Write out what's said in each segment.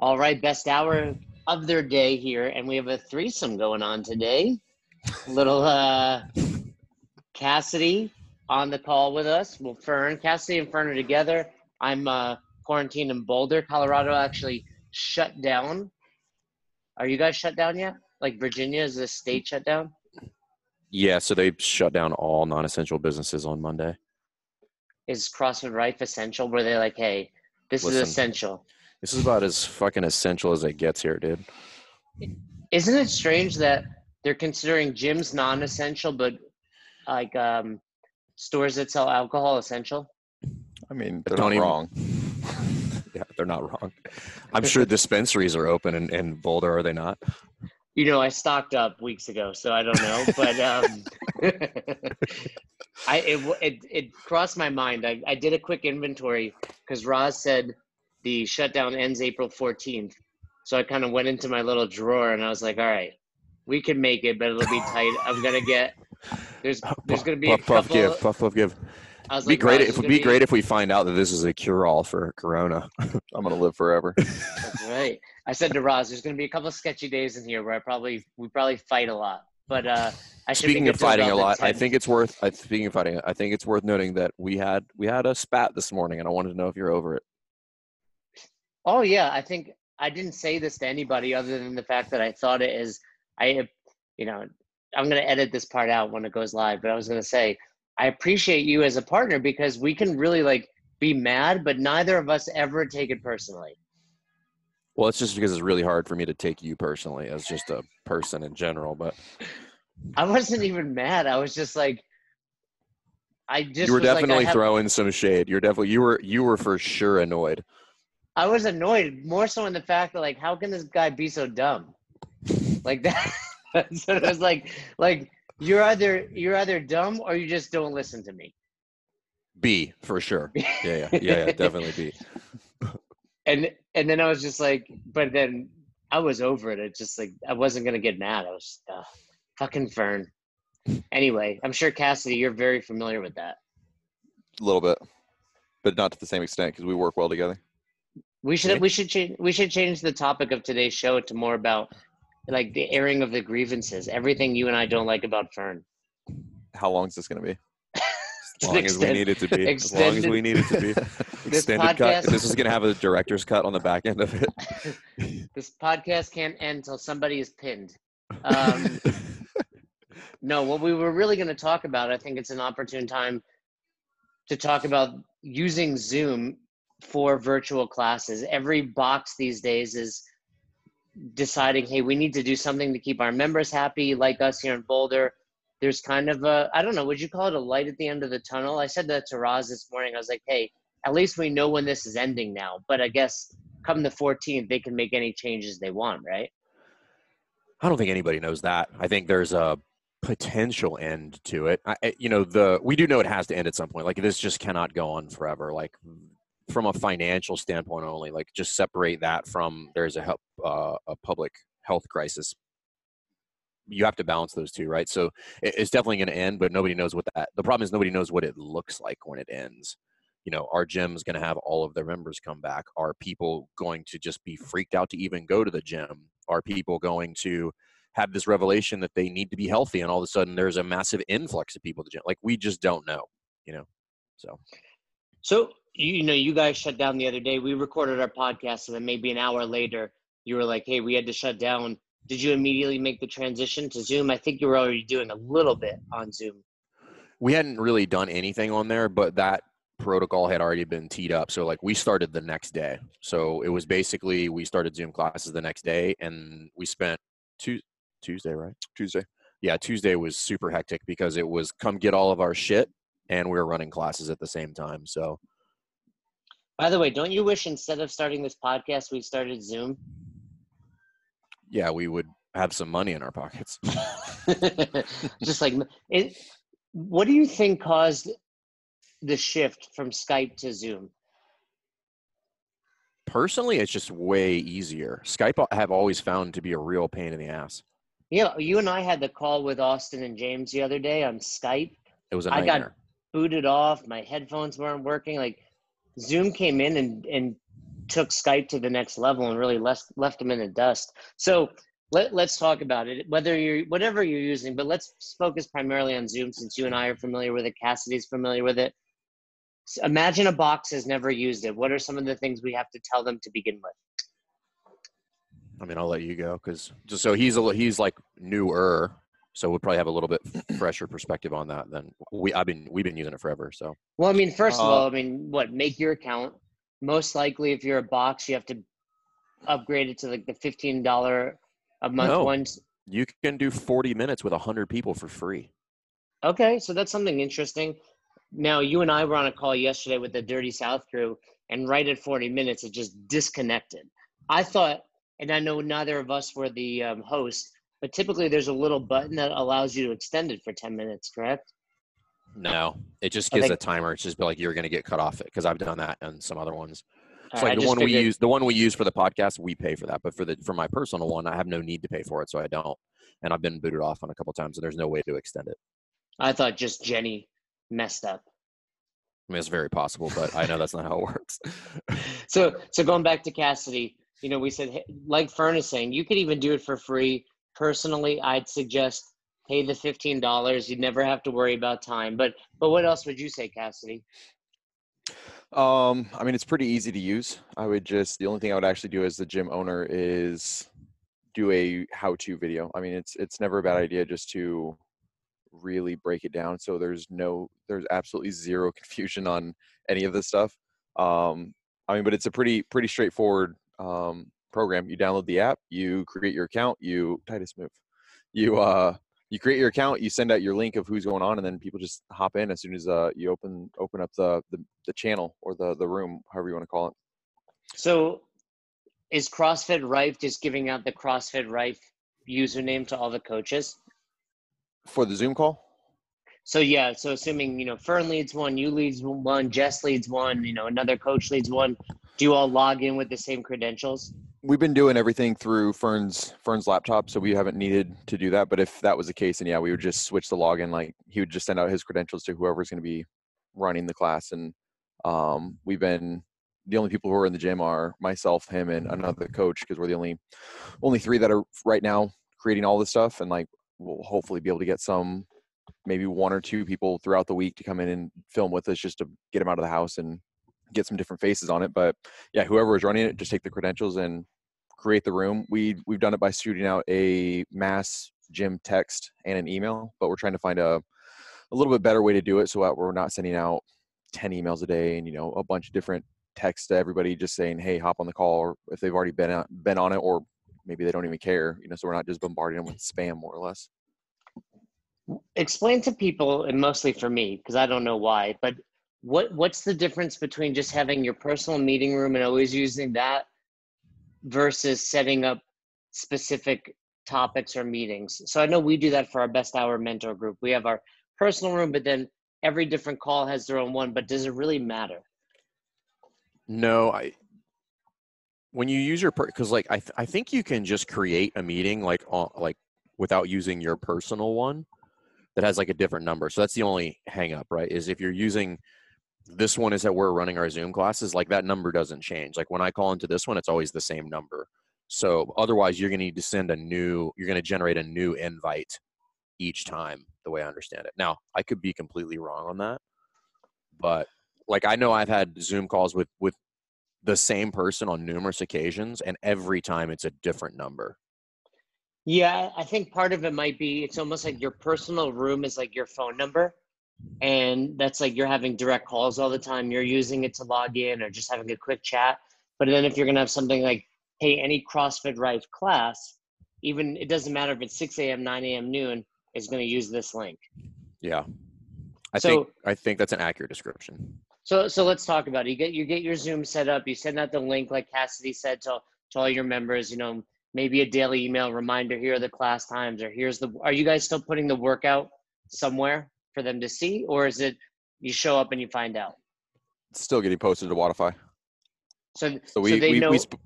All right, best hour of their day here, and we have a threesome going on today. Little uh, Cassidy on the call with us. Well, Fern, Cassidy and Fern are together. I'm uh, quarantined in Boulder, Colorado. Actually, shut down. Are you guys shut down yet? Like Virginia is the state shut down? Yeah, so they shut down all non-essential businesses on Monday. Is CrossFit Rife essential? Were they like, hey, this Listen. is essential? This is about as fucking essential as it gets here, dude. Isn't it strange that they're considering gyms non-essential, but like um, stores that sell alcohol essential? I mean, they're Don't not even- wrong. Yeah, they're not wrong. I'm sure dispensaries are open in, in Boulder, are they not? You know, I stocked up weeks ago, so I don't know, but um, I it, it it crossed my mind. I, I did a quick inventory because Roz said the shutdown ends April 14th, so I kind of went into my little drawer and I was like, all right, we can make it, but it'll be tight. I'm gonna get there's there's gonna be a puff, puff, couple. give, puff, puff, give. I was Be like, great. Roz, It there's would gonna be great if we find out that this is a cure-all for Corona. I'm gonna live forever. That's right. I said to Roz, there's going to be a couple of sketchy days in here where I probably we probably fight a lot, but uh, I should Speaking of fighting a lot, I think it's worth. I speaking of fighting, I think it's worth noting that we had we had a spat this morning, and I wanted to know if you're over it. Oh yeah, I think I didn't say this to anybody other than the fact that I thought it is. I, you know, I'm going to edit this part out when it goes live, but I was going to say I appreciate you as a partner because we can really like be mad, but neither of us ever take it personally. Well, it's just because it's really hard for me to take you personally as just a person in general. But I wasn't even mad. I was just like, I just you were was like, definitely have- throwing some shade. You're definitely you were you were for sure annoyed. I was annoyed more so in the fact that like, how can this guy be so dumb? Like that. so it was like, like you're either you're either dumb or you just don't listen to me. B for sure. Yeah, yeah, yeah, yeah definitely B. And and then I was just like, but then I was over it. It's just like I wasn't gonna get mad. I was uh, fucking Fern. Anyway, I'm sure Cassidy, you're very familiar with that. A little bit, but not to the same extent because we work well together. We should Okay. we should change we should change the topic of today's show to more about like the airing of the grievances, everything you and I don't like about Fern. How long is this gonna be? As long as we need it to be. As long as we need it to be. This Extended cut. This is gonna have a director's cut on the back end of it. This podcast can't end until somebody is pinned. Um, no, what we were really going to talk about, I think it's an opportune time to talk about using Zoom for virtual classes. Every box these days is deciding, hey, we need to do something to keep our members happy, like us here in Boulder. There's kind of a, I don't know, would you call it a light at the end of the tunnel? I said that to Roz this morning. I was like, hey, at least we know when this is ending now. But I guess come the 14th, they can make any changes they want, right? I don't think anybody knows that. I think there's a potential end to it. I, you know, the we do know it has to end at some point. Like this just cannot go on forever. Like from a financial standpoint only, like just separate that from there's a help, uh, a public health crisis. You have to balance those two, right? So it's definitely going to end, but nobody knows what that. The problem is nobody knows what it looks like when it ends. You know, our gyms going to have all of their members come back? Are people going to just be freaked out to even go to the gym? Are people going to have this revelation that they need to be healthy and all of a sudden there's a massive influx of people to gym? Like we just don't know, you know. So So you, you know, you guys shut down the other day. We recorded our podcast, and then maybe an hour later, you were like, "Hey, we had to shut down." Did you immediately make the transition to Zoom? I think you were already doing a little bit on Zoom. we hadn't really done anything on there, but that protocol had already been teed up. So like we started the next day. So it was basically we started Zoom classes the next day and we spent Tu Tuesday, right? Tuesday. Yeah, Tuesday was super hectic because it was come get all of our shit and we were running classes at the same time. So By the way, don't you wish instead of starting this podcast, we started Zoom? yeah, we would have some money in our pockets. Just like it. What do you think caused the shift from Skype to Zoom? Personally, it's just way easier. Skype I have always found to be a real pain in the ass. Yeah, you and I had the call with Austin and James the other day on Skype. It was a I nightmare. got booted off. My headphones weren't working. Like Zoom came in and and took Skype to the next level and really left left them in the dust. So let, let's talk about it. Whether you're whatever you're using, but let's focus primarily on Zoom since you and I are familiar with it. Cassidy's familiar with it. So imagine a box has never used it. What are some of the things we have to tell them to begin with? I mean, I'll let you go because just so he's a he's like newer, so we'll probably have a little bit fresher perspective on that than we. I've been we've been using it forever. So Well, I mean, first of Uh, all, I mean, what make your account? Most likely, if you're a box, you have to upgrade it to like the fifteen dollar a month No. ones. you can do 40 minutes with 100 people for free. Okay, so that's something interesting. Now, you and I were on a call yesterday with the Dirty South crew, and right at 40 minutes, it just disconnected. I thought, and I know neither of us were the um, host, but typically there's a little button that allows you to extend it for 10 minutes, correct? No, it just gives a timer. It's just like you're going to get cut off it because I've done that and some other ones. It's I like the one we use, the one we use for the podcast, we pay for that. But for the for my personal one, I have no need to pay for it, so I don't. And I've been booted off on a couple times, and there's no way to extend it. I thought just Jenny messed up. I mean, it's very possible, but I know that's not how it works. so so going back to Cassidy, you know, we said hey, like saying, you could even do it for free. Personally, I'd suggest pay the fifteen dollars. You'd never have to worry about time. But but what else would you say, Cassidy? Um, I mean, it's pretty easy to use. I would just the only thing I would actually do as the gym owner is do a how-to video. I mean, it's it's never a bad idea just to really break it down so there's no there's absolutely zero confusion on any of this stuff. Um, I mean, but it's a pretty pretty straightforward um, program. You download the app, you create your account, you Titus move, you uh you create your account, you send out your link of who's going on, and then people just hop in as soon as uh, you open open up the, the the channel or the the room, however you want to call it. So is CrossFit Rife just giving out the CrossFit Rife username to all the coaches? For the Zoom call, So yeah, so assuming you know Fern leads one, you leads one, Jess leads one, you know another coach leads one. Do you all log in with the same credentials? We've been doing everything through Fern's Fern's laptop, so we haven't needed to do that. But if that was the case, then yeah, we would just switch the login. Like he would just send out his credentials to whoever's going to be running the class, and um, we've been the only people who are in the gym are myself, him, and another coach because we're the only only three that are right now creating all this stuff, and like we'll hopefully be able to get some maybe one or two people throughout the week to come in and film with us just to get them out of the house and get some different faces on it. But yeah, whoever is running it, just take the credentials and create the room. We we've done it by shooting out a mass gym text and an email, but we're trying to find a a little bit better way to do it so that we're not sending out 10 emails a day and you know a bunch of different texts to everybody just saying hey hop on the call or if they've already been on, been on it or maybe they don't even care you know so we're not just bombarding them with spam more or less Explain to people, and mostly for me, because I don't know why, but what what's the difference between just having your personal meeting room and always using that versus setting up specific topics or meetings? So I know we do that for our best hour mentor group. We have our personal room, but then every different call has their own one. But does it really matter? No, I. When you use your because like I th- I think you can just create a meeting like on like without using your personal one that has like a different number. So that's the only hang up, right? Is if you're using this one is that we're running our Zoom classes, like that number doesn't change. Like when I call into this one, it's always the same number. So otherwise, you're going to need to send a new. You're going to generate a new invite each time, the way I understand it. Now, I could be completely wrong on that, but like I know I've had Zoom calls with with the same person on numerous occasions, and every time it's a different number. Yeah, I think part of it might be it's almost like your personal room is like your phone number. And that's like you're having direct calls all the time. You're using it to log in or just having a quick chat. But then if you're going to have something like, hey, any CrossFit Rife class, even it doesn't matter if it's 6 a.m., 9 a.m., noon, is going to use this link. Yeah, I So- think I think that's an accurate description. So so let's talk about it. You get you get your Zoom set up. You send out the link, like Cassidy said, to to all your members. You know, maybe a daily email reminder. Here are the class times, or here's the. Are you guys still putting the workout somewhere for them to see, or is it you show up and you find out? it's still getting posted to Wodify. So So we they we, know. we sp-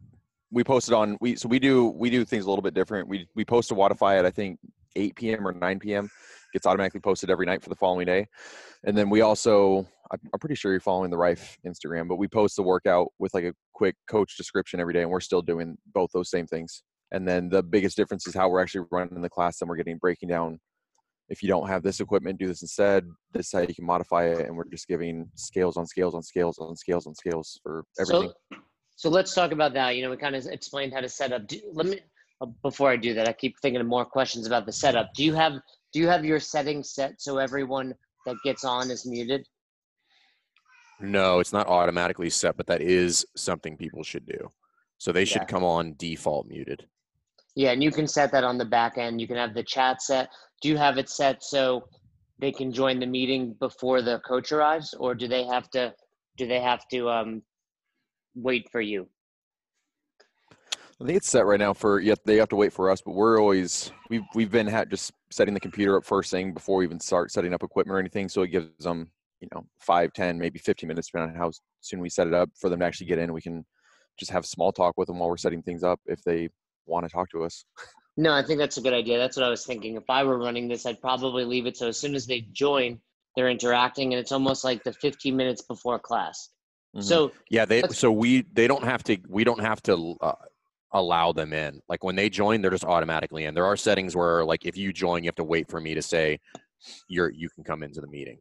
we posted on we so we do we do things a little bit different. We we post to Wodify at I think 8 p.m. or 9 p.m. Gets automatically posted every night for the following day, and then we also I'm pretty sure you're following the Rife Instagram, but we post the workout with like a quick coach description every day, and we're still doing both those same things. And then the biggest difference is how we're actually running the class, and we're getting breaking down. If you don't have this equipment, do this instead. This is how you can modify it, and we're just giving scales on scales on scales on scales on scales for everything. So, so let's talk about that. You know, we kind of explained how to set up. Do, let me uh, before I do that, I keep thinking of more questions about the setup. Do you have do you have your settings set so everyone that gets on is muted? No, it's not automatically set, but that is something people should do. So they should Yeah. come on default muted. Yeah, and you can set that on the back end. You can have the chat set. Do you have it set so they can join the meeting before the coach arrives, or do they have to? Do they have to um, wait for you? I think it's set right now for yet they have to wait for us, but we're always we've we've been ha- just setting the computer up first thing before we even start setting up equipment or anything. So it gives them you know five, ten, maybe fifteen minutes depending on how soon we set it up for them to actually get in. We can just have small talk with them while we're setting things up if they want to talk to us. No, I think that's a good idea. That's what I was thinking. If I were running this, I'd probably leave it so as soon as they join, they're interacting, and it's almost like the 15 minutes before class. Mhm. So Yeah, they so we they don't have to we don't have to uh, allow them in. Like when they join, they're just automatically in. There are settings where like if you join, you have to wait for me to say you're you can come into the meeting.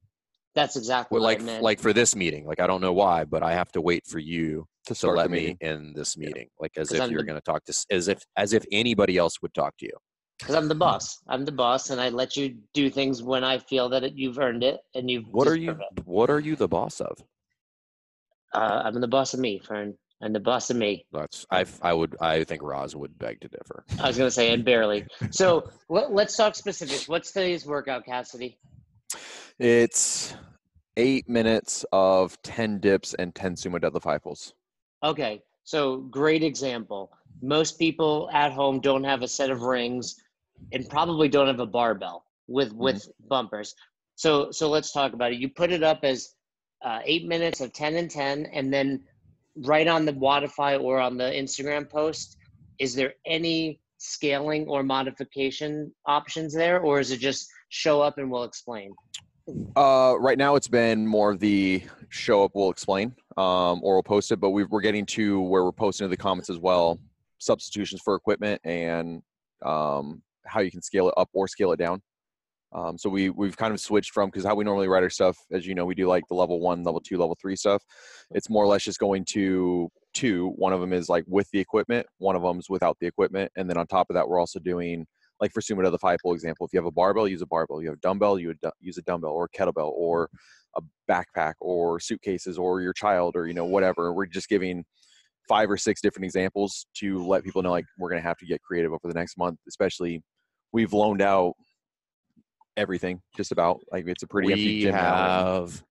That's exactly Well, what like I meant. like for this meeting, like I don't know why, but I have to wait for you to to start let me in this meeting, like as if I'm you're the- going to talk to as if as if anybody else would talk to you. because I'm the boss. I'm the boss, and I let you do things when I feel that it, you've earned it and you've. What are you? it. What are you the boss of? Uh, I'm the boss of me, Fern. I'm the boss of me. That's I I would I think Roz would beg to differ. I was gonna say, and barely. So let, let's talk specifics. What's today's workout, Cassidy? It's eight minutes of ten dips and ten sumo deadlift high pulls. Okay, so great example. Most people at home don't have a set of rings, and probably don't have a barbell with with bumpers. So so let's talk about it. You put it up as uh, eight minutes of ten and ten, and then right on the Wodify or on the Instagram post, is there any scaling or modification options there, or is it just show up and we'll explain? Uh, right now, it's been more of the show up. We'll explain, um, or we'll post it. But we we're getting to where we're posting in the comments as well. Substitutions for equipment and um, how you can scale it up or scale it down. Um, so we we've kind of switched from because how we normally write our stuff, as you know, we do like the level one, level two, level three stuff. It's more or less just going to two. One of them is like with the equipment. One of them is without the equipment, and then on top of that, we're also doing like for sumo of the five pole example, if you have a barbell, use a barbell. You have a dumbbell, you would du- use a dumbbell or a kettlebell or a backpack or suitcases or your child or you know whatever. We're just giving five or six different examples to let people know like we're gonna have to get creative over the next month. Especially, we've loaned out everything just about like it's a pretty empty we gym now. have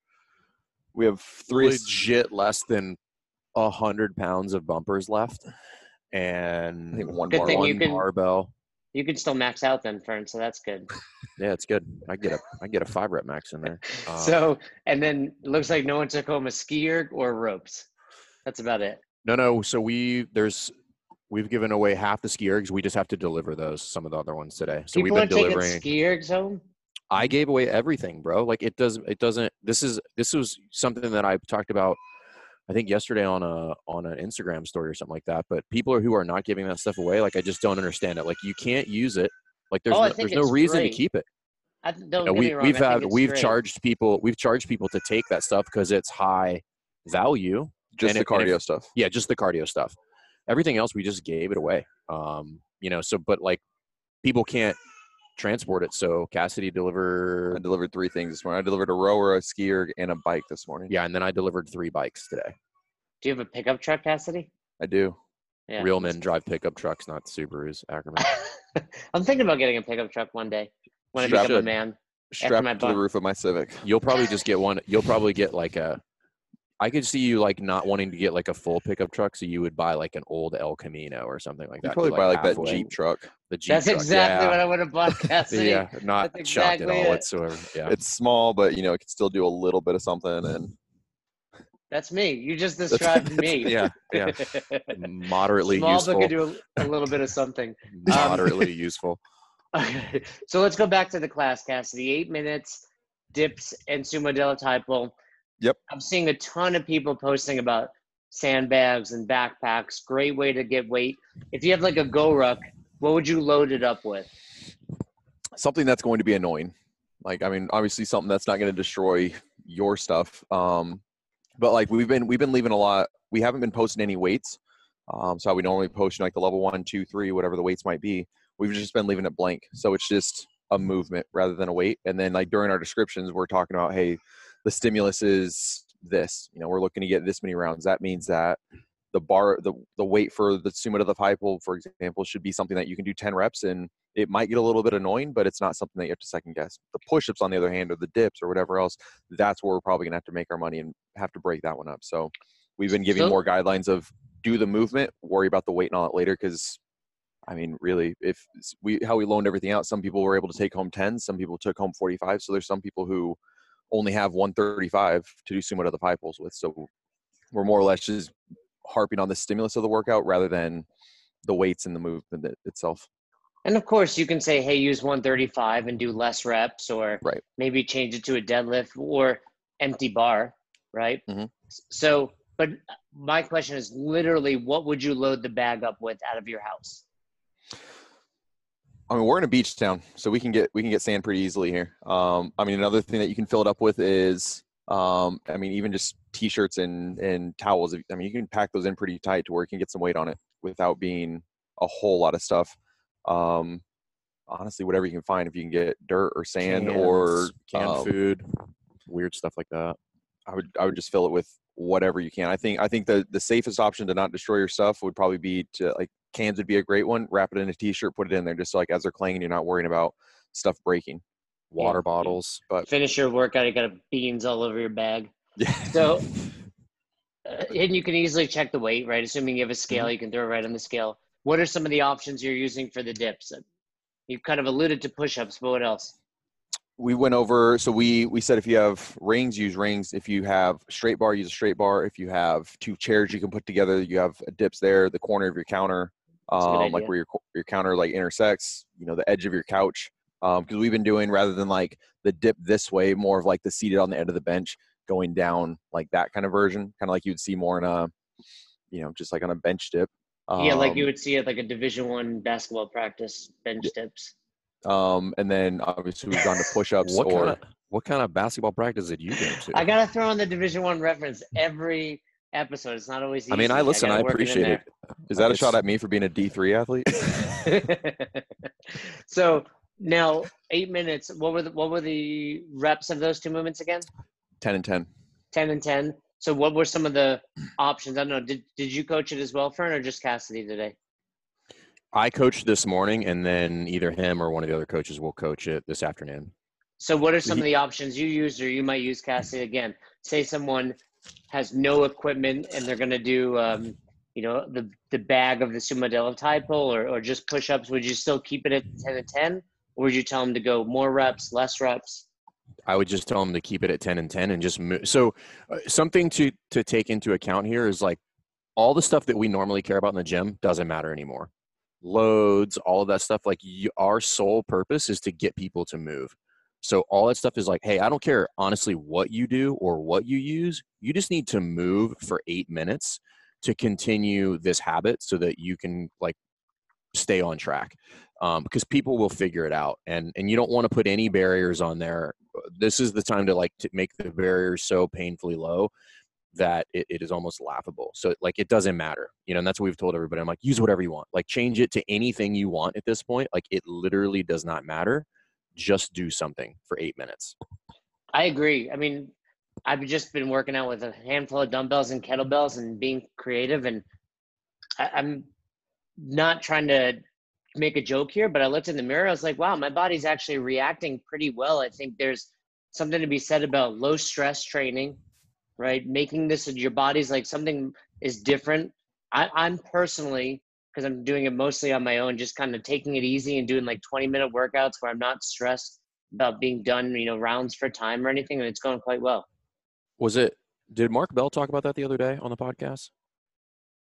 We have three. legit less than a hundred pounds of bumpers left, I and think one Good bar. thing one you can- barbell. You can still max out then, Fern. So that's good. Yeah, it's good. I get a I get a five rep max in there. Um, So, and then it looks like no one took home a SkiErg or ropes. That's about it. no, no. So we there's we've given away half the ski ergs. We just have to deliver those. Some of the other ones today. So People we've been delivering. ski ergs home. I gave away everything, bro. Like it doesn't. It doesn't. This is this was something that I talked about. I think yesterday on a on an Instagram story or something like that. But people who are not giving that stuff away, like I just don't understand it. Like you can't use it. Like there's Oh, no, there's no reason great. to keep it. I, don't You know, we wrong. we've I had we've great. charged people we've charged people to take that stuff because it's high value. just and the if- cardio if- stuff. Yeah, just the cardio stuff. Everything else we just gave it away. Um, you know, so but like people can't transport it. So Cassidy delivered. I delivered delivered three things this morning. I delivered a rower, a SkiErg, and a bike this morning. yeah, and then I delivered three bikes today. Do you have a pickup truck, Cassidy? I do. Yeah. Real men drive pickup trucks, not Subarus. Ackerman. I'm thinking about getting a pickup truck one day when I Strap become a man. Strapped my to the roof of my Civic. You'll probably just get one. You'll probably get like a. I could see you like not wanting to get like a full pickup truck, so you would buy like an old El Camino or something like You that. probably be, buy like that halfway- Jeep truck. The Jeep That's truck, exactly yeah. what I would have bought, Cassidy. Yeah, not That's shocked exactly at all it. whatsoever. Yeah. It's small, but you know it can still do a little bit of something. And That's me. You just described me. yeah, yeah. Moderately Small, useful. but could do a, a little bit of something. Um, moderately useful. Okay, so let's go back to the class, Cassidy. Eight minutes, dips and sumo deadlift high pull. Yep. I'm seeing a ton of people posting about sandbags and backpacks. Great way to get weight. If you have like a GoRuck, what would you load it up with? Something that's going to be annoying. Like I mean, obviously something that's not going to destroy your stuff. Um, but like we've been we've been leaving a lot. We haven't been posting any weights. Um, so we normally post like the level one, two, three, whatever the weights might be. We've just been leaving it blank. So it's just a movement rather than a weight. And then like during our descriptions, we're talking about, hey, the stimulus is this. You know, we're looking to get this many rounds. That means that the bar, the the weight for the sumo deadlift high pull, for example, should be something that you can do 10 reps and it might get a little bit annoying, but it's not something that you have to second guess. The push-ups, on the other hand, or the dips or whatever else, that's where we're probably gonna have to make our money and have to break that one up. So we've been giving So- more guidelines of do the movement, worry about the weight and all that later. Because I mean, really, if we how we loaned everything out, some people were able to take home 10, some people took home 45. So there's some people who only have 135 to do sumo deadlift high pulls with. So we're more or less just harping on the stimulus of the workout rather than the weights and the movement itself. And of course, you can say, hey, use 135 and do less reps, or Right. maybe change it to a deadlift or empty bar, right? Mhm. So, but my question is literally, what would you load the bag up with out of your house? I mean, we're in a beach town, so we can get we can get sand pretty easily here. Um, I mean, another thing that you can fill it up with is, um, I mean, even just t-shirts and and towels. I mean, you can pack those in pretty tight to where you can get some weight on it without being a whole lot of stuff. Um, honestly, whatever you can find, if you can get dirt or sand or canned um, food, weird stuff like that. I would I would just fill it with whatever you can. I think I think the the safest option to not destroy your stuff would probably be to like cans would be a great one. Wrap it in a t-shirt, put it in there, just so like as they're clanging, you're not worrying about stuff breaking. Water Yeah. bottles. But Finish your workout, you got beans all over your bag. yeah, So, uh, and you can easily check the weight, right? Assuming you have a scale, you can throw it right on the scale. What are some of the options you're using for the dips? You've kind of alluded to push-ups, but what else? we went over. So we we said if you have rings, use rings. If you have straight bar, use a straight bar. If you have two chairs, you can put together. You have dips there, the corner of your counter, um, like where your your counter like intersects. You know, the edge of your couch. Because we've been doing rather than like the dip this way, more of like the seated on the end of the bench, going down like that kind of version, kind of like you'd see more in a, you know, just like on a bench dip. yeah, like you Um, would see at like a Division One basketball practice bench dips. Um, and then obviously we've gone to push-ups What or kind of what kind of basketball practice did you go to? I gotta throw in the Division One reference every episode. It's not always. Easy. I mean, I listen. gotta I appreciate there. it. is that a shot at me for being a D three athlete? so now eight minutes. What were the what were the reps of those two movements again? ten and ten. Ten and ten. So what were some of the options? I don't know. Did did you coach it as well, Fern, or just Cassidy today? I coached this morning, and then either him or one of the other coaches will coach it this afternoon. So what are some of the options you used or you might use, Cassidy? Again, say someone has no equipment and they're gonna do um, you know, the the bag of the sumo deadlift pull or, or just push ups, would you still keep it at ten and ten? Or would you tell them to go more reps, less reps? I would just tell them to keep it at 10 and 10 and just move. So uh, something to to take into account here is like all the stuff that we normally care about in the gym doesn't matter anymore. Loads, all of that stuff like you, our sole purpose is to get people to move. So all that stuff is like, hey, I don't care honestly what you do or what you use. You just need to move for 8 minutes to continue this habit so that you can like stay on track. Um, because people will figure it out and and you don't want to put any barriers on there. This is the time to like to make the barriers so painfully low that it, it is almost laughable. So like it doesn't matter you know and that's what we've told everybody. I'm like use whatever you want. Like change it to anything you want at this point. Like it literally does not matter just do something for eight minutes I agree. I mean, I've just been working out with a handful of dumbbells and kettlebells and being creative. And I, I'm not trying to make a joke here, but I looked in the mirror. I was like, wow, my body's actually reacting pretty well. I think there's something to be said about low stress training, right? Making this your body's like something is different. I, I'm personally, because I'm doing it mostly on my own, just kind of taking it easy and doing like 20 minute workouts where I'm not stressed about being done, you know, rounds for time or anything, and it's going quite well. was it did mark bell talk about that the other day on the podcast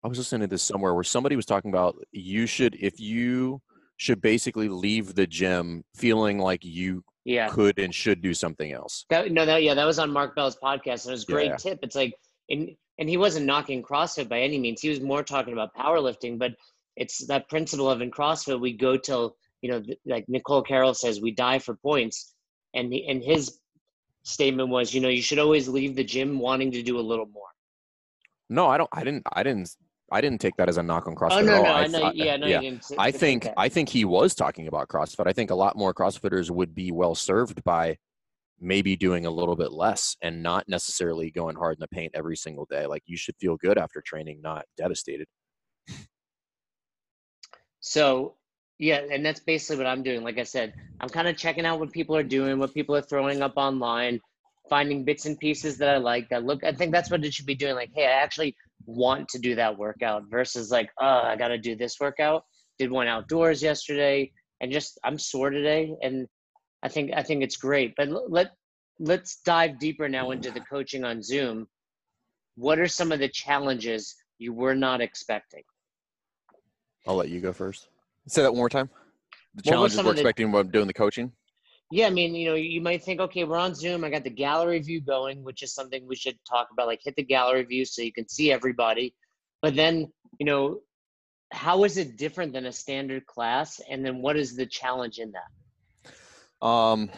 i was listening to this somewhere where somebody was talking about you should if you should basically leave the gym feeling like you Yeah. could and should do something else. That, no, that yeah, that was on Mark Bell's podcast, and it was a great Yeah. tip. It's like, and and he wasn't knocking CrossFit by any means. He was more talking about powerlifting, but it's that principle of in CrossFit we go till you know, th- like Nicole Carroll says, we die for points, and the, and his statement was, you know, you should always leave the gym wanting to do a little more. No, I don't. I didn't. I didn't. I didn't take that as a knock on oh, CrossFit oh at no, all. no, I I know, yeah, no, yeah. you didn't. s- I think. I think he was talking about CrossFit. I think a lot more CrossFitters would be well served by maybe doing a little bit less and not necessarily going hard in the paint every single day. Like you should feel good after training, not devastated. So yeah, and that's basically what I'm doing. Like I said, I'm kind of checking out what people are doing, what people are throwing up online, finding bits and pieces that I like that look. I think that's what it should be doing. Like, hey, I actually want to do that workout versus like, oh, I got to do this workout. Did one outdoors yesterday, and just I'm sore today, and I think I think it's great. But let let's dive deeper now into the coaching on Zoom. What are some of the challenges you were not expecting? I'll let you go first. Say that one more time. The What challenges we're of the- expecting when doing the coaching. Yeah, I mean, you know, you might think, okay, we're on Zoom. I got the gallery view going, which is something we should talk about. Like, hit the gallery view so you can see everybody. But then, you know, how is it different than a standard class? And then, what is the challenge in that? Um,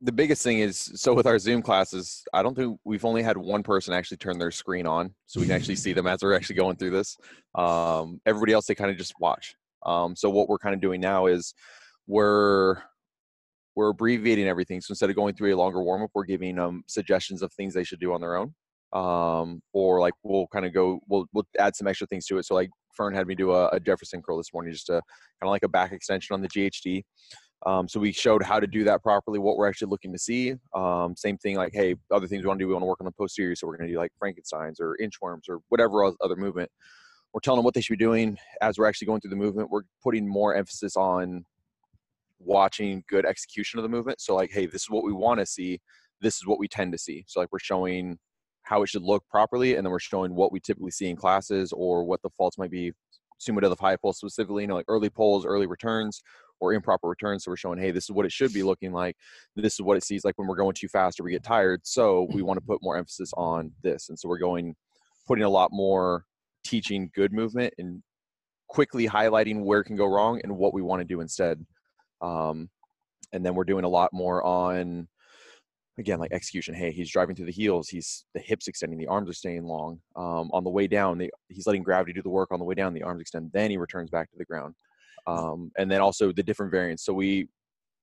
the biggest thing is so with our Zoom classes, I don't think we've only had one person actually turn their screen on, so we can actually see them as we're actually going through this. Um, everybody else they kind of just watch. Um, so what we're kind of doing now is we're we're abbreviating everything. So instead of going through a longer warm up, we're giving them suggestions of things they should do on their own. Um, or like we'll kind of go, we'll we'll add some extra things to it. So like Fern had me do a, a Jefferson curl this morning, just a kind of like a back extension on the GHD. Um, so we showed how to do that properly, what we're actually looking to see. Um, same thing, like, hey, other things we want to do, we want to work on the posterior, so we're going to do like Frankenstein's or inchworms or whatever other movement. We're telling them what they should be doing as we're actually going through the movement. We're putting more emphasis on watching good execution of the movement. So like, hey, this is what we want to see. This is what we tend to see. So like, we're showing how it should look properly, and then we're showing what we typically see in classes or what the faults might be. Sumo deadlift high pull specifically, you know, like early pulls, early returns, or improper returns. So we're showing, hey, this is what it should be looking like. This is what it sees like when we're going too fast or we get tired. So we want to put more emphasis on this. And so we're going, putting a lot more teaching good movement and quickly highlighting where it can go wrong and what we want to do instead. Um, and then we're doing a lot more on, again, like execution. Hey, he's driving through the heels. He's the hips extending. The arms are staying long. Um, on the way down, the, he's letting gravity do the work. On the way down, the arms extend. Then he returns back to the ground um, and then also the different variants. So we,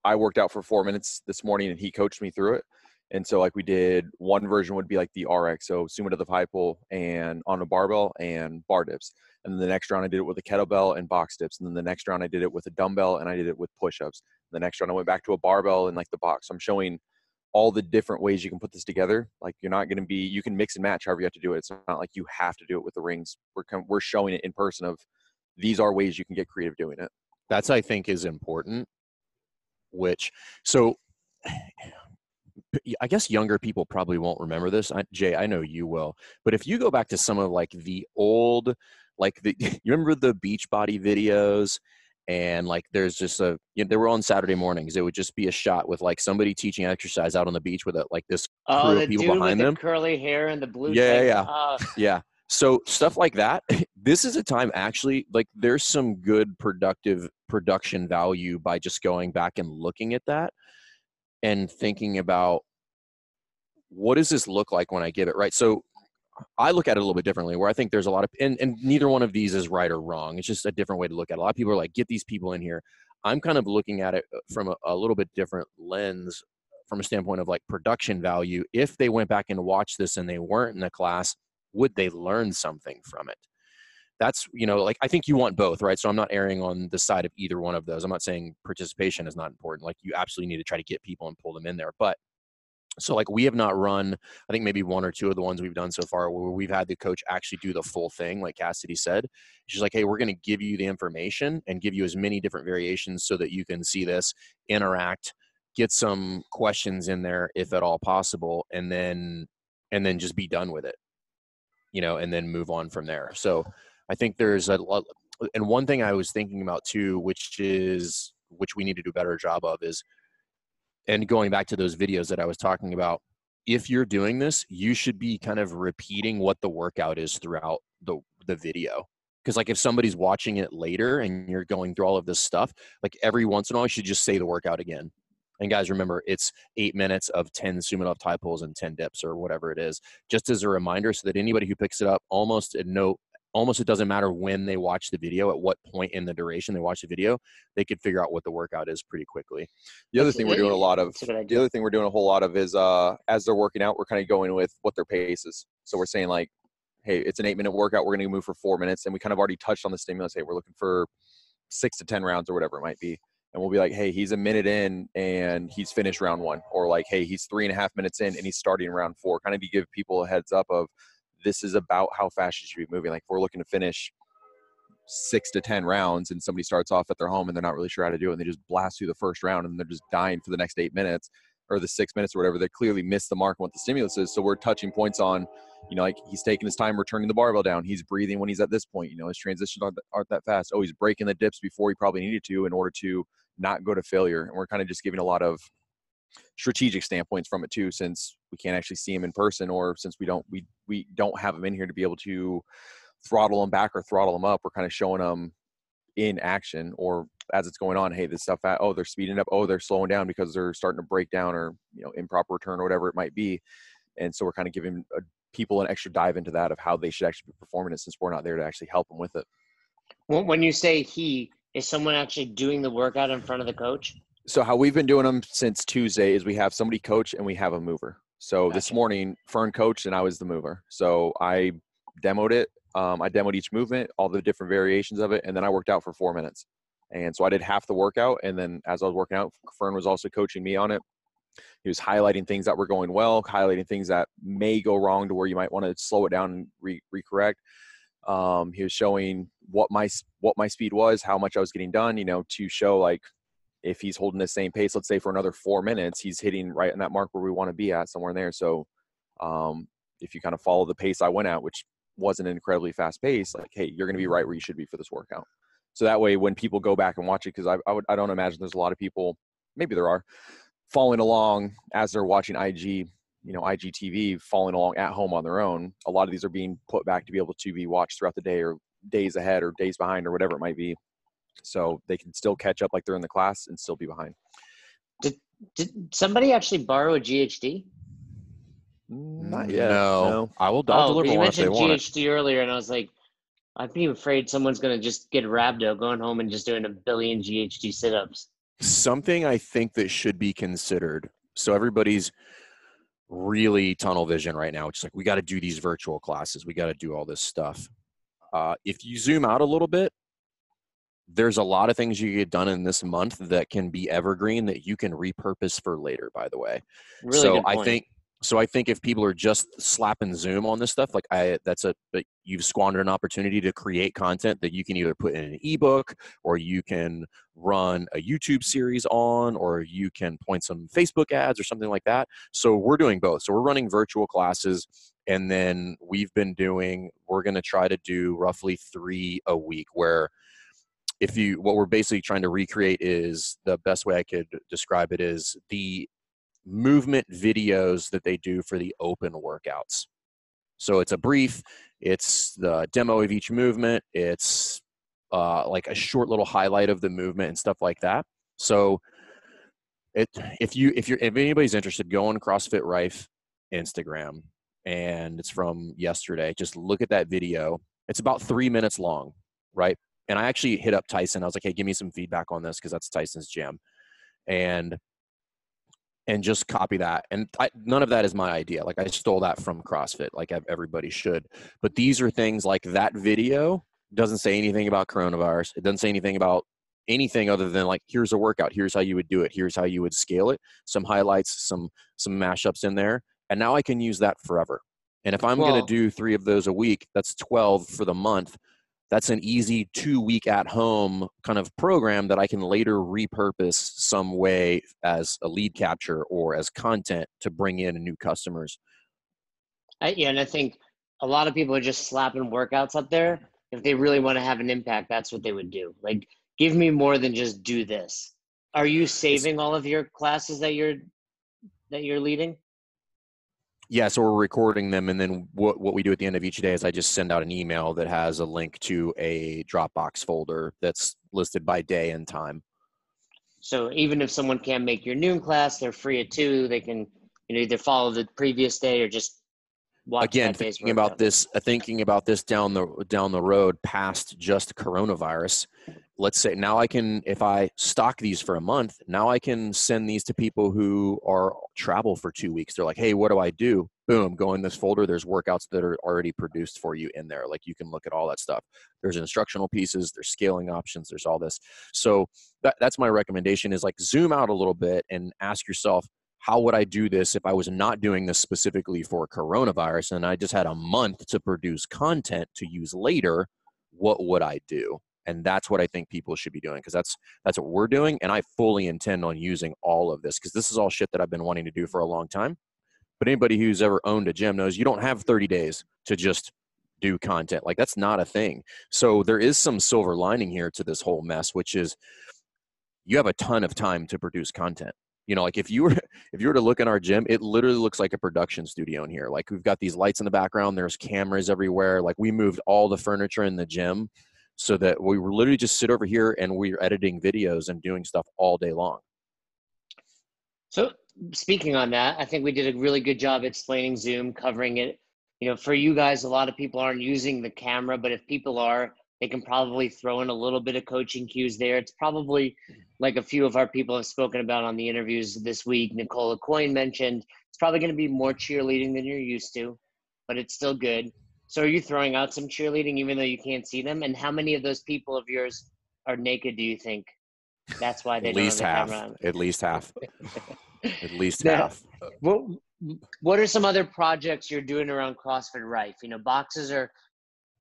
I worked out for four minutes this morning, and he coached me through it. And so like we did one version would be like the RX, so sumo to the high pull and on a barbell and bar dips. And then the next round I did it with a kettlebell and box dips. And then the next round I did it with a dumbbell and I did it with push-ups. The next round I went back to a barbell and like the box. So I'm showing all the different ways you can put this together. Like you're not going to be, you can mix and match however you have to do it. It's not like you have to do it with the rings. We're we're showing it in person of these are ways you can get creative doing it. That's I think is important. Which so I guess younger people probably won't remember this. I, Jay, I know you will. But if you go back to some of like the old, like the you remember the Beachbody videos, and like there's just a you know, they were on Saturday mornings. It would just be a shot with like somebody teaching exercise out on the beach with a, like this Oh, crew the of people dude behind with them. the curly hair and the blue. Yeah, tank. yeah. Uh, Yeah. So stuff like that. This is a time actually like there's some good productive production value by just going back and looking at that and thinking about what does this look like when I give it right. So I look at it a little bit differently where I think there's a lot of and, and neither one of these is right or wrong. It's just a different way to look at it. A lot of people are like, get these people in here. I'm kind of looking at it uh, from a, a little bit different lens from a standpoint of like production value. If they went back and watched this and they weren't in the class, would they learn something from it? That's, you know, like I think you want both, right? So I'm not erring on the side of either one of those. I'm not saying participation is not important. Like you absolutely need to try to get people and pull them in there. But so like we have not run, I think maybe one or two of the ones we've done so far where we've had the coach actually do the full thing, like Cassidy said. She's like, hey, we're going to give you the information and give you as many different variations so that you can see this, interact, get some questions in there if at all possible, and then and then just be done with it. You know, and then move on from there. So I think there's a lot and one thing I was thinking about too, which is which we need to do a better job of is and going back to those videos that I was talking about, if you're doing this, you should be kind of repeating what the workout is throughout the the video. Because like if somebody's watching it later and you're going through all of this stuff, like every once in a while you should just say the workout again. And guys, remember it's eight minutes of 10 sumo deadlift high pulls and 10 dips or whatever it is, just as a reminder so that anybody who picks it up almost at no almost it doesn't matter when they watch the video, at what point in the duration they watch the video, they could figure out what the workout is pretty quickly. The other thing we're doing a lot of, the other thing we're doing a whole lot of is uh, as they're working out, we're kind of going with what their pace is. So we're saying like, hey, it's an eight minute workout. We're going to move for four minutes. And we kind of already touched on the stimulus. Hey, we're looking for six to 10 rounds or whatever it might be. And we'll be like, hey, he's a minute in and he's finished round one. Or like, hey, he's three and a half minutes in and he's starting round four. Kind of to give people a heads up of this is about how fast you should be moving. Like if we're looking to finish six to ten rounds and somebody starts off at their home and they're not really sure how to do it and they just blast through the first round and they're just dying for the next eight minutes or the six minutes or whatever, they clearly missed the mark on what the stimulus is. So we're touching points on, you know, like he's taking his time returning the barbell down. He's breathing when he's at this point. You know, his transitions aren't, aren't that fast. Oh, he's breaking the dips before he probably needed to in order to not go to failure. And we're kind of just giving a lot of strategic standpoints from it too, since we can't actually see them in person, or since we don't we we don't have them in here to be able to throttle them back or throttle them up. We're kind of showing them in action or as it's going on. Hey, this stuff. Oh, they're speeding up. Oh, they're slowing down because they're starting to break down or you know improper return or whatever it might be. And so we're kind of giving a, uh, people an extra dive into that of how they should actually be performing it since we're not there to actually help them with it. Well, when you say he, is someone actually doing the workout in front of the coach? so how we've been doing them since Tuesday is we have somebody coach and we have a mover. So gotcha. this morning, Fern coached and I was the mover. So I demoed it. Um, I demoed each movement, all the different variations of it, and then I worked out for four minutes. And so I did half the workout, and then as I was working out, Fern was also coaching me on it. He was highlighting things that were going well, highlighting things that may go wrong to where you might want to slow it down and re- recorrect. Um, he was showing what my what my speed was, how much I was getting done, you know, to show like if he's holding the same pace, let's say for another four minutes, he's hitting right in that mark where we want to be at, somewhere in there. So um, if you kind of follow the pace I went at, which wasn't an incredibly fast pace, like, hey, you're going to be right where you should be for this workout. So that way, when people go back and watch it, because I, I, I don't imagine there's a lot of people, maybe there are, following along as they're watching IG, you know, IGTV, following along at home on their own. A lot of these are being put back to be able to be watched throughout the day or days ahead or days behind or whatever it might be so they can still catch up like they're in the class and still be behind. Did did somebody actually borrow a GHD? Not mm, yet. No, no. I will. I'll oh, you mentioned GHD earlier, and I was like, I'd be afraid someone's going to just get rhabdo going home and just doing a billion GHD sit-ups. Something I think that should be considered. So everybody's really tunnel vision right now. It's like we got to do these virtual classes. We got to do all this stuff. Uh, if you zoom out a little bit there's a lot of things you get done in this month that can be evergreen that you can repurpose for later by the way really so i think so i think if people are just slapping zoom on this stuff like i that's a you've squandered an opportunity to create content that you can either put in an ebook or you can run a youtube series on or you can point some facebook ads or something like that. So we're doing both. So we're running virtual classes and then we've been doing we're going to try to do roughly three a week where if you what we're basically trying to recreate is the best way I could describe it is the movement videos that they do for the open workouts. So it's a brief, it's the demo of each movement, it's uh, like a short little highlight of the movement and stuff like that. So it if you if you're if anybody's interested, go on CrossFit Rife Instagram and it's from yesterday. Just look at that video. It's about three minutes long, right? and I actually hit up Tyson. I was like, "Hey, give me some feedback on this because that's Tyson's jam," and and just copy that. And I, none of that is my idea. Like I stole that from CrossFit, like everybody should. But these are things like that video doesn't say anything about coronavirus. It doesn't say anything about anything other than like here's a workout here's how you would do it here's how you would scale it some highlights some some mashups in there and now i can use that forever and if i'm well, going to do three of those a week that's 12 for the month that's an easy two week at home kind of program that I can later repurpose some way as a lead capture or as content to bring in new customers. I, yeah, and I think a lot of people are just slapping workouts up there. If they really want to have an impact, that's what they would do. Like, give me more than just do this. Are you saving all of your classes that you're that you're leading? Yeah, so we're recording them, and then what what we do at the end of each day is I just send out an email that has a link to a Dropbox folder that's listed by day and time. So even if someone can't make your noon class, they're free at two. They can you know either follow the previous day or just watch Again, thinking about this, uh, thinking about this down the down the road past just coronavirus. Let's say now I can, if I stock these for a month, now I can send these to people who are travel for two weeks. They're like, hey, what do I do? Boom, go in this folder. There's workouts that are already produced for you in there. Like you can look at all that stuff. There's instructional pieces. There's scaling options. There's all this. So that, that's my recommendation is like zoom out a little bit and ask yourself, how would I do this if I was not doing this specifically for coronavirus and I just had a month to produce content to use later? What would I do? And that's what I think people should be doing because that's that's what we're doing. And I fully intend on using all of this because this is all shit that I've been wanting to do for a long time. But anybody who's ever owned a gym knows you don't have 30 days to just do content. Like that's not a thing. So there is some silver lining here to this whole mess, which is you have a ton of time to produce content you know like if you were if you were to look in our gym it literally looks like a production studio in here like we've got these lights in the background there's cameras everywhere like we moved all the furniture in the gym so that we were literally just sit over here and we're editing videos and doing stuff all day long So speaking on that, I think we did a really good job explaining Zoom, covering it. You know, for you guys, a lot of people aren't using the camera, but if people are, they can probably throw in a little bit of coaching cues there. It's probably like a few of our people have spoken about on the interviews this week. Nicola Coyne mentioned it's probably going to be more cheerleading than you're used to, but it's still good. So are you throwing out some cheerleading even though you can't see them? And how many of those people of yours are naked? Do you think? That's why they at don't least have half the camera on. at least half at least Now- half What What are some other projects you're doing around CrossFit Rife? You know, boxes are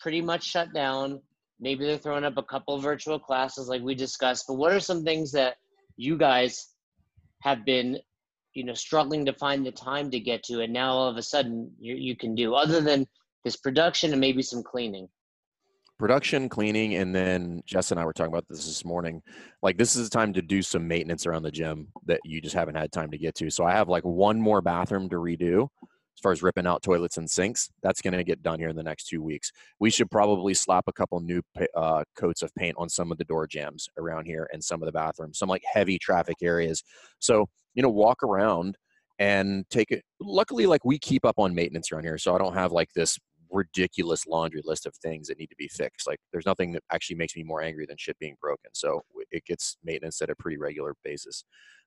pretty much shut down. Maybe they're throwing up a couple virtual classes like we discussed. But what are some things that you guys have been, you know, struggling to find the time to get to, and now all of a sudden you you can do other than this production and maybe some cleaning? production cleaning and then jess and i were talking about this this morning. Like this is the time to do some maintenance around the gym that you just haven't had time to get to. So i have like one more bathroom to redo as far as ripping out toilets and sinks. That's going to get done here in the next two weeks. We should probably slap a couple new uh, coats of paint on some of the door jambs around here and some of the bathrooms some like heavy traffic areas. So you know walk around and take it. Luckily like we keep up on maintenance around here so i don't have like this ridiculous laundry list of things that need to be fixed. Like there's nothing that actually makes me more angry than shit being broken. So it gets maintenance at a pretty regular basis.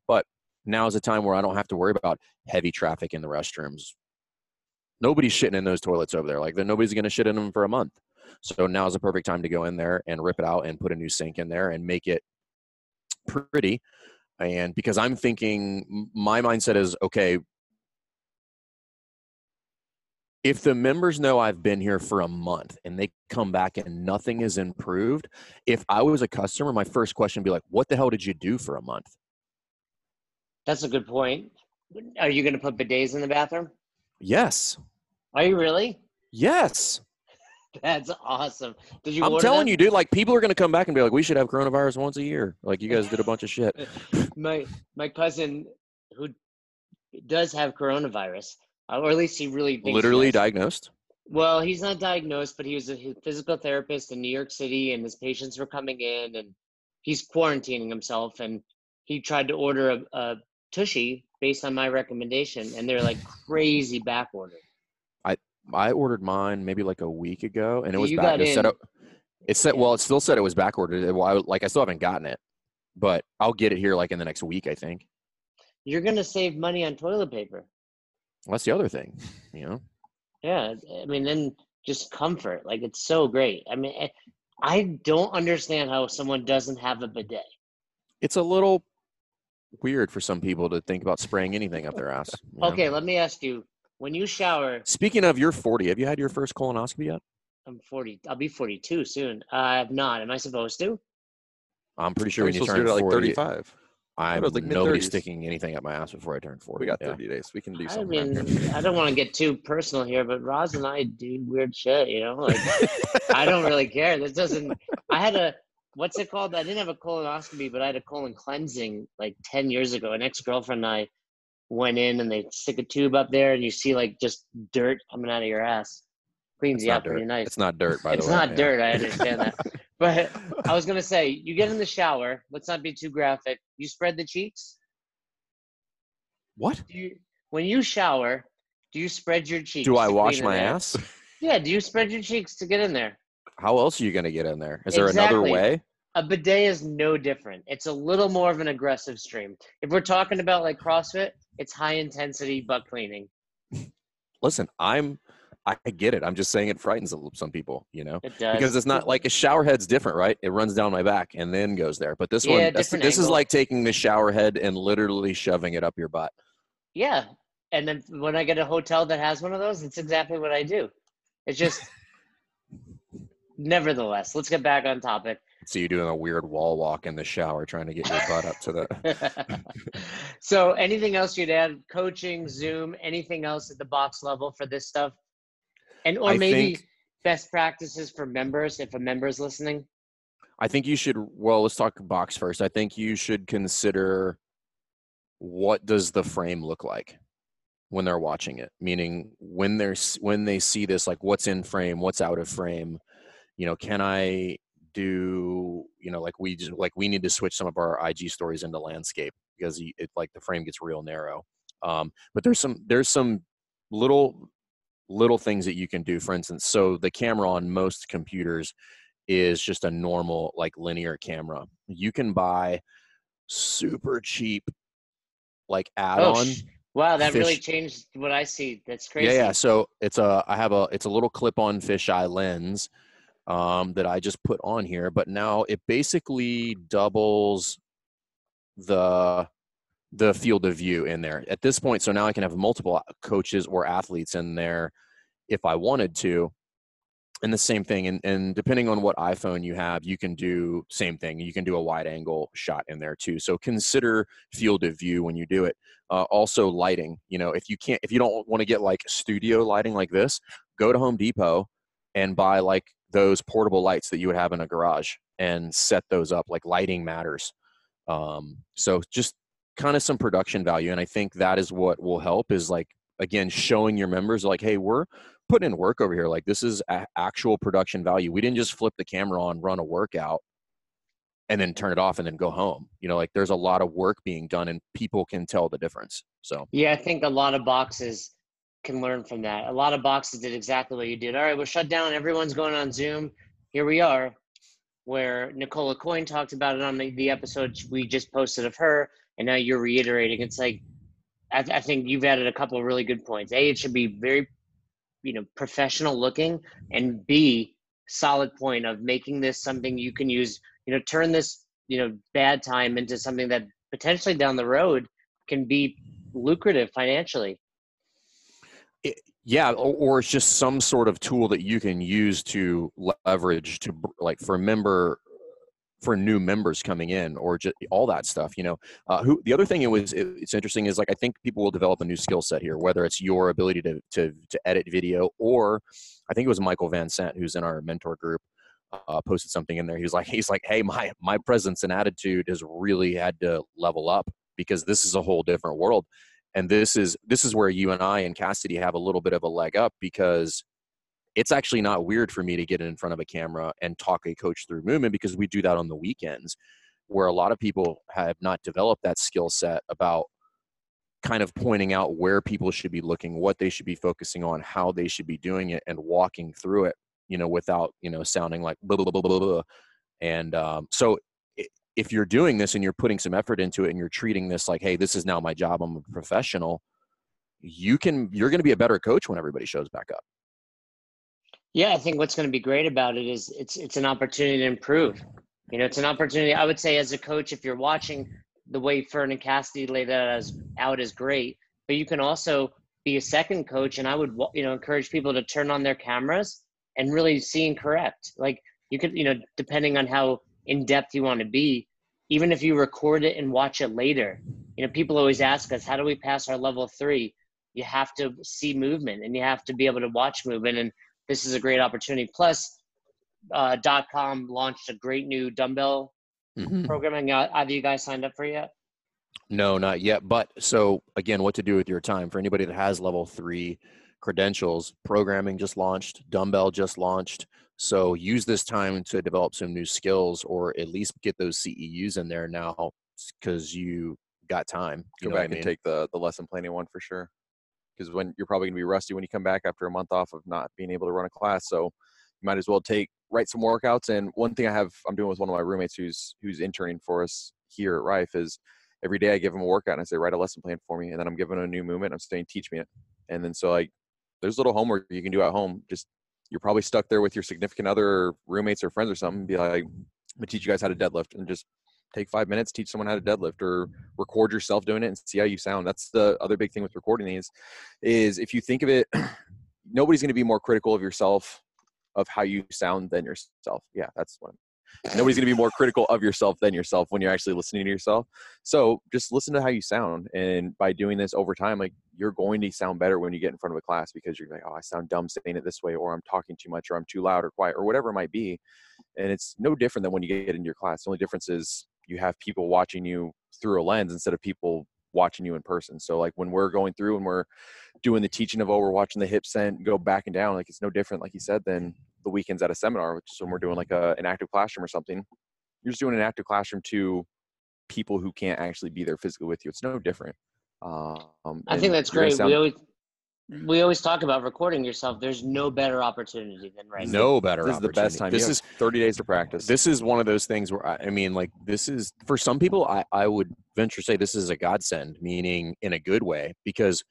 But now is a time where I don't have to worry about heavy traffic in the restrooms. Nobody's shitting in those toilets over there. Like nobody's going to shit in them for a month. So now is the perfect time to go in there and rip it out and put a new sink in there and make it pretty. And because I'm thinking, my mindset is okay, if the members know I've been here for a month and they come back and nothing is improved, if I was a customer, my first question would be like, what the hell did you do for a month? That's a good point. Are you going to put bidets in the bathroom? Yes. Are you really? Yes. That's awesome. Did you? I'm telling them? you, dude, like people are going to come back and be like, we should have coronavirus once a year. Like you guys did a bunch of shit. my my cousin who does have coronavirus, uh, or at least he really thinks he Literally diagnosed. Well, he's not diagnosed, but he was a physical therapist in New York City, and his patients were coming in, and he's quarantining himself, and he tried to order a, a tushy based on my recommendation, and they're like crazy back order. I I ordered mine maybe like a week ago and it was You back. got It said it, it said, well, it still said it was back ordered. Well, I, like I still haven't gotten it, but I'll get it here like in the next week, I think. You're gonna save money on toilet paper. That's the other thing, you know? Yeah, I mean, then just comfort. Like it's so great. I mean, eh, I don't understand how someone doesn't have a bidet. it's a little weird for some people to think about spraying anything up their ass. you know? Okay, let me ask you: When you shower, Speaking of, you're 40. Have you had your first colonoscopy yet? I'm 40. I'll be 42 soon. I have not. Am I supposed to? I'm pretty sure We're when you supposed to turn do it at like 40, 35. I'm was like nobody's sticking anything up my ass before I turn 40. We got yeah. 30 days. We can do something. I something. mean, I don't want to get too personal here, but Roz and I do weird shit. You know, like I don't really care. This doesn't. I had a what's it called? I didn't have a colonoscopy, but I had a colon cleansing like 10 years ago. An ex girlfriend and I went in and they stick a tube up there and you see like just dirt coming out of your ass. Cleans It's you not out pretty nice. It's not dirt, by it's the way. It's not yeah. dirt. I understand that. But I was gonna say, you get in the shower. Let's not be too graphic. You spread the cheeks. What? Do you, when you shower, do you spread your cheeks? Do I wash my ass? Yeah. Do you spread your cheeks to get in there? How else are you going to get in there? Is there another way? A bidet is no different. It's a little more of an aggressive stream. If we're talking about like CrossFit, it's high intensity butt cleaning. Listen, I'm. I get it. I'm just saying it frightens some people, you know, It does because it's not like a shower head's different, right? It runs down my back and then goes there. But this Yeah, one, this is like taking the shower head and literally shoving it up your butt. Yeah. And then when I get a hotel that has one of those, it's exactly what I do. It's just, nevertheless, let's get back on topic. So you're doing a weird wall walk in the shower, trying to get your butt up to the. so, anything else you'd add? Coaching, Zoom, anything else at the box level for this stuff? And or I maybe think- best practices for members if a member is listening. I think you should. Well, let's talk box first. I think you should consider what does the frame look like when they're watching it. Meaning, when they're when they see this, like what's in frame, what's out of frame. You know, can I do? You know, like we just like we need to switch some of our IG stories into landscape because it like the frame gets real narrow. Um, but there's some there's some little little things that you can do. For instance, so the camera on most computers is just a normal like linear camera. You can buy super cheap like add-on. Oh, wow, that really changed what I see. That's crazy. yeah, yeah. So it's a I have a it's a little clip-on fisheye lens um, that I just put on here, but now it basically doubles the the field of view in there at this point. So now I can have multiple coaches or athletes in there if I wanted to. And the same thing, and, and depending on what iPhone you have, you can do same thing. You can do a wide angle shot in there too. So consider field of view when you do it. Uh, also lighting. You know, if you can't, if you don't want to get like studio lighting like this, go to Home Depot and buy like those portable lights that you would have in a garage and set those up. Like lighting matters. Um, so just kind of some production value, and I think that is what will help. Is like again showing your members like, hey, we're putting in work over here. Like this is a- actual production value. We didn't just flip the camera on, run a workout, and then turn it off and then go home. You know, like there's a lot of work being done, and people can tell the difference. So Yeah, I think a lot of boxes can learn from that. A lot of boxes did exactly what you did. All right, we're shut down. Everyone's going on Zoom. Here we are, where Nicola Coyne talked about it on the, the episode we just posted of her, and now you're reiterating. It's like, I, I think you've added a couple of really good points. A, it should be very, you know, professional looking, and B, solid point of making this something you can use. You know, turn this, you know, bad time into something that potentially down the road can be lucrative financially. yeah or, or it's just some sort of tool that you can use to leverage to like for a member for new members coming in or just all that stuff you know? Uh, who the other thing it was it, it's interesting is like i think people will develop a new skill set here whether it's your ability to to to edit video or i think it was michael van sant who's in our mentor group uh, posted something in there. He was like he's like hey my my presence and attitude has really had to level up because this is a whole different world. And this is this is where you and I and Cassidy have a little bit of a leg up because it's actually not weird for me to get in front of a camera and talk a coach through movement because we do that on the weekends where a lot of people have not developed that skill set about kind of pointing out where people should be looking what they should be focusing on how they should be doing it and walking through it you know without you know sounding like blah blah blah blah blah, blah. and um, so if you're doing this and you're putting some effort into it and you're treating this like hey this is now my job i'm a professional you can you're going to be a better coach when everybody shows back up Yeah, I think what's going to be great about it is it's it's an opportunity to improve. You know, it's an opportunity. I would say as a coach, if you're watching, the way Fern and Cassidy laid that as out is great. But you can also be a second coach, and I would you know encourage people to turn on their cameras and really see and correct. Like you could you know depending on how in depth you want to be, even if you record it and watch it later. You know, people always ask us, how do we pass our level three? You have to see movement, and you have to be able to watch movement and this is a great opportunity. Plus, uh, dot .com launched a great new dumbbell Mhm. programming. Uh, Have you guys signed up for yet? No, not yet. But so again, what to do with your time for anybody that has level three credentials? Programming just launched, dumbbell just launched. So use this time to develop some new skills, or at least get those CEUs in there now because you got time. You Go know what I back and take the the lesson planning one for sure. Because when you're probably gonna be rusty when you come back after a month off of not being able to run a class, so you might as well take write some workouts. And one thing I have I'm doing with one of my roommates who's who's interning for us here at Rife is every day I give him a workout and I say write a lesson plan for me, and then I'm giving him a new movement. I'm saying teach me it, and then so like there's little homework you can do at home. Just you're probably stuck there with your significant other, or roommates, or friends or something. Be like, I'm gonna teach you guys how to deadlift, and just take five minutes, teach someone how to deadlift, or record yourself doing it and see how you sound. That's the other big thing with recording these, is if you think of it, nobody's gonna be more critical of yourself of how you sound than yourself. Yeah, that's what. Nobody's going to be more critical of yourself than yourself when you're actually listening to yourself. So just listen to how you sound, and by doing this over time, like you're going to sound better when you get in front of a class because you're like, oh, I sound dumb saying it this way, or I'm talking too much, or I'm too loud or quiet, or whatever it might be. And it's no different than when you get into your class. The only difference is you have people watching you through a lens instead of people watching you in person. So like when we're going through and we're doing the teaching of oh we're watching the hip sent go back and down like it's no different like you said than the weekends at a seminar which is when we're doing like a, an active classroom or something you're just doing an active classroom to people who can't actually be there physically with you it's no different um, I think that's great. sound- we always we always talk about recording yourself. There's no better opportunity than right now. no better. this is the best time. This is 30 days to practice this is one of those things where I, I mean like this is for some people I, I would venture to say this is a godsend meaning in a good way because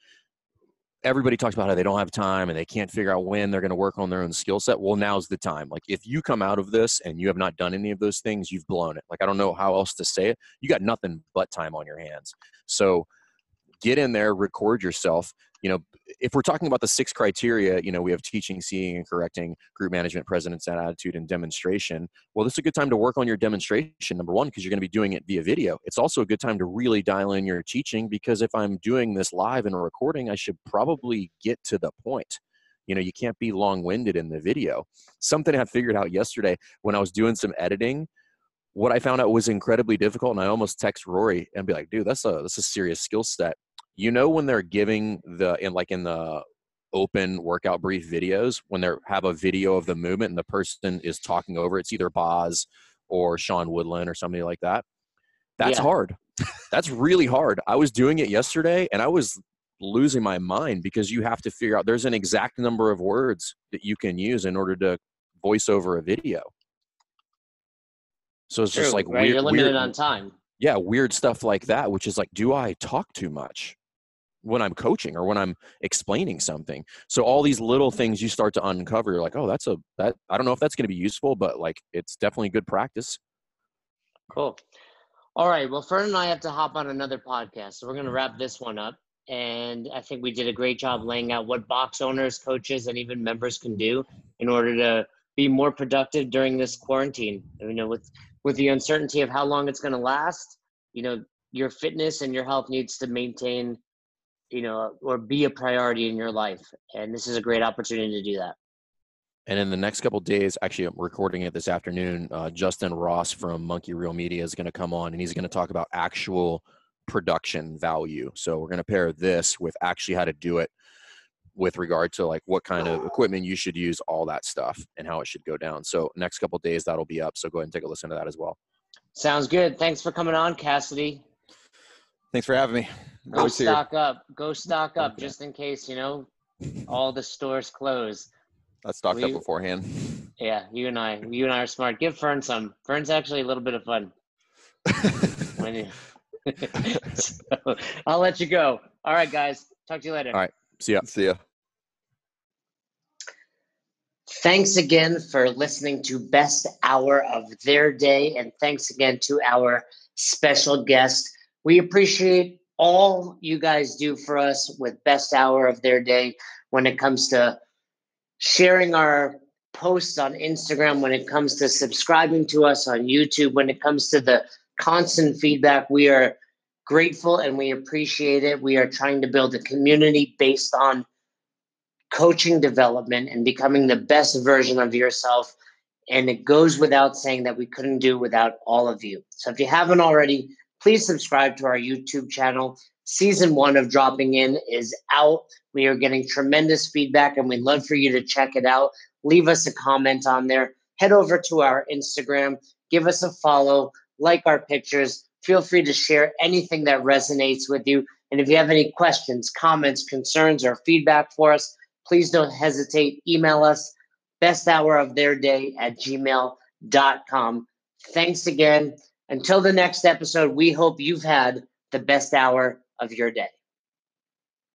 everybody talks about how they don't have time and they can't figure out when they're going to work on their own skill set well now's the time like if you come out of this and you have not done any of those things you've blown it like i don't know how else to say it you got nothing but time on your hands so get in there record yourself you know if we're talking about the six criteria you know we have teaching seeing and correcting group management presence and attitude and demonstration well this is a good time to work on your demonstration number one because you're going to be doing it via video. It's also a good time to really dial in your teaching because if i'm doing this live and recording i should probably get to the point. You know you can't be long-winded in the video. Something i figured out yesterday when i was doing some editing what i found out was incredibly difficult and i almost text rory and be like dude that's a that's a serious skill set you know when they're giving the in like in the open workout brief videos when they have a video of the movement and the person is talking over it, it's either Boz or Sean Woodland or somebody like that. That's Yeah. hard. That's really hard. I was doing it yesterday and I was losing my mind because you have to figure out there's an exact number of words that you can use in order to voice over a video. So it's just like right? weird, You're limited weird, on time. yeah, weird stuff like that, which is like, do I talk too much when I'm coaching or when I'm explaining something? So all these little things you start to uncover, you're like, oh, that's a that I don't know if that's going to be useful, but like it's definitely good practice. Cool. All right. Well, Fern and I have to hop on another podcast, so we're going to wrap this one up. And I think we did a great job laying out what box owners, coaches, and even members can do in order to be more productive during this quarantine. You know, with with the uncertainty of how long it's going to last, you know, your fitness and your health needs to maintain, you know, or be a priority in your life. And this is a great opportunity to do that. And in the next couple days, actually, I'm recording it this afternoon. Uh, Justin Ross from Monkey Real Media is going to come on, and he's going to talk about actual production value. So we're going to pair this with actually how to do it with regard to like what kind of equipment you should use, all that stuff, and how it should go down. So next couple days that'll be up. So go ahead and take a listen to that as well. Sounds good. Thanks for coming on, Cassidy. Thanks for having me Go Always here. stock up. Go stock up Okay. just in case, you know, all the stores close. i stocked We- up beforehand Yeah, you and I, you and I are smart. Give Fern some. Fern's actually a little bit of fun. When you... so, I'll let you go. All right, guys. Talk to you later. All right. See ya. see ya Thanks again for listening to Best Hour of Their Day. And thanks again to our special guest. We appreciate all you guys do for us with Best Hour of Their Day when it comes to sharing our posts on Instagram, when it comes to subscribing to us on YouTube, when it comes to the constant feedback. We are grateful and we appreciate it. We are trying to build a community based on coaching development and becoming the best version of yourself And it goes without saying that we couldn't do without all of you. So if you haven't already, please subscribe to our YouTube channel. Season one of Dropping In is out. We are getting tremendous feedback and we'd love for you to check it out. Leave us a comment on there. Head over to our Instagram, give us a follow, like our pictures. Feel free to share anything that resonates with you. And if you have any questions, comments, concerns, or feedback for us, please don't hesitate. Email us best hour of their day at gmail.com. Thanks again. Until the next episode, we hope you've had the best hour of your day.